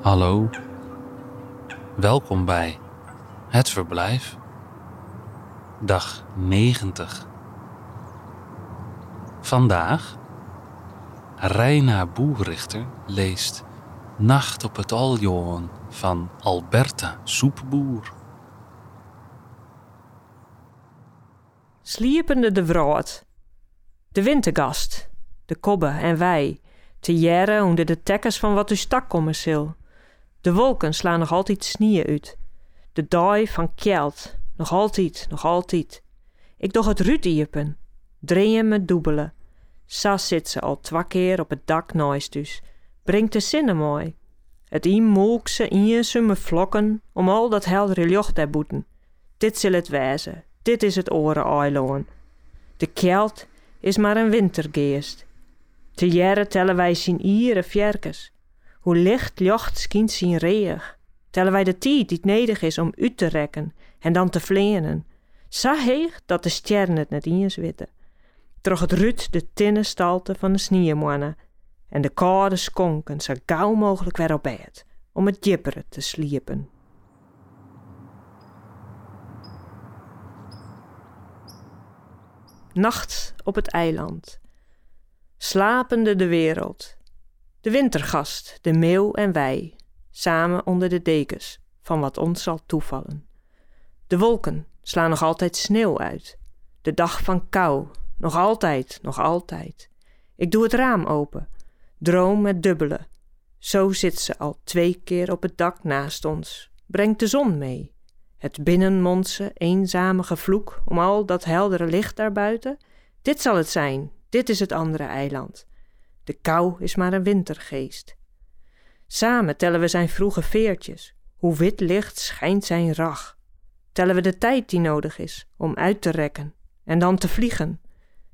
Hallo, welkom bij Het Verblijf, dag 90. Vandaag, Reina Boerrichter leest Nacht op het Aljoen van Alberta Soepboer. Sliepende de wraad. De wintergast, de kobbe en wij, te jaren onder de tekkers van wat u stak komen sil. De wolken slaan nog altijd snieën uit. De daai van kjeld, nog altijd, nog altijd. Ik doch het rutiepen, draaien met doebelen. Sas zit ze al twee keer op het dak naast dus. Brengt de zinnen mooi. Het iem molk ze in me vlokken om al dat heldere jocht te boeten. Dit zal het wezen, dit is het oren eiloon. De kjeld is maar een wintergeest. Te jaren tellen wij zien ieren fjerkes. Hoe licht jocht skient zien reeg. Tellen wij de tijd die het nedig is om uit te rekken en dan te vleenen. Zo heeg dat de sterren het net in witten. Troch het rut de tinnen stalte van de snieëmonnen en de koude skonken zo gauw mogelijk weer op bed om het jipperen te sliepen. Nacht op het eiland. Slapende de wereld. De wintergast, de meeuw en wij, samen onder de dekens van wat ons zal toevallen. De wolken slaan nog altijd sneeuw uit. De dag van kou, nog altijd, nog altijd. Ik doe het raam open, droom met dubbele. Zo zit ze al twee keer op het dak naast ons, brengt de zon mee. Het binnenmondse, eenzame gevloek om al dat heldere licht daarbuiten. Dit zal het zijn, dit is het andere eiland. De kou is maar een wintergeest. Samen tellen we zijn vroege veertjes. Hoe wit licht schijnt zijn rag. Tellen we de tijd die nodig is om uit te rekken en dan te vliegen.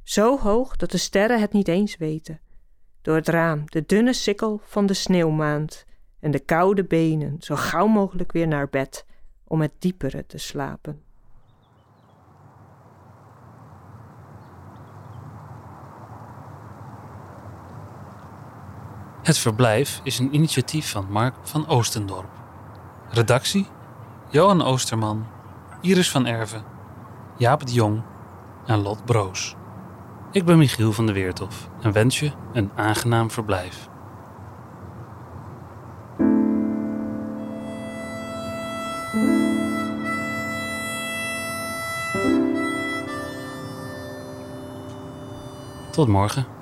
Zo hoog dat de sterren het niet eens weten. Door het raam de dunne sikkel van de sneeuwmaand en de koude benen zo gauw mogelijk weer naar bed om het diepere te slapen. Het Verblijf is een initiatief van Mark van Oostendorp. Redactie: Johan Oosterman, Iris van Erven, Jaap de Jong en Lot Broos. Ik ben Michiel van de Weertof en wens je een aangenaam verblijf. Tot morgen.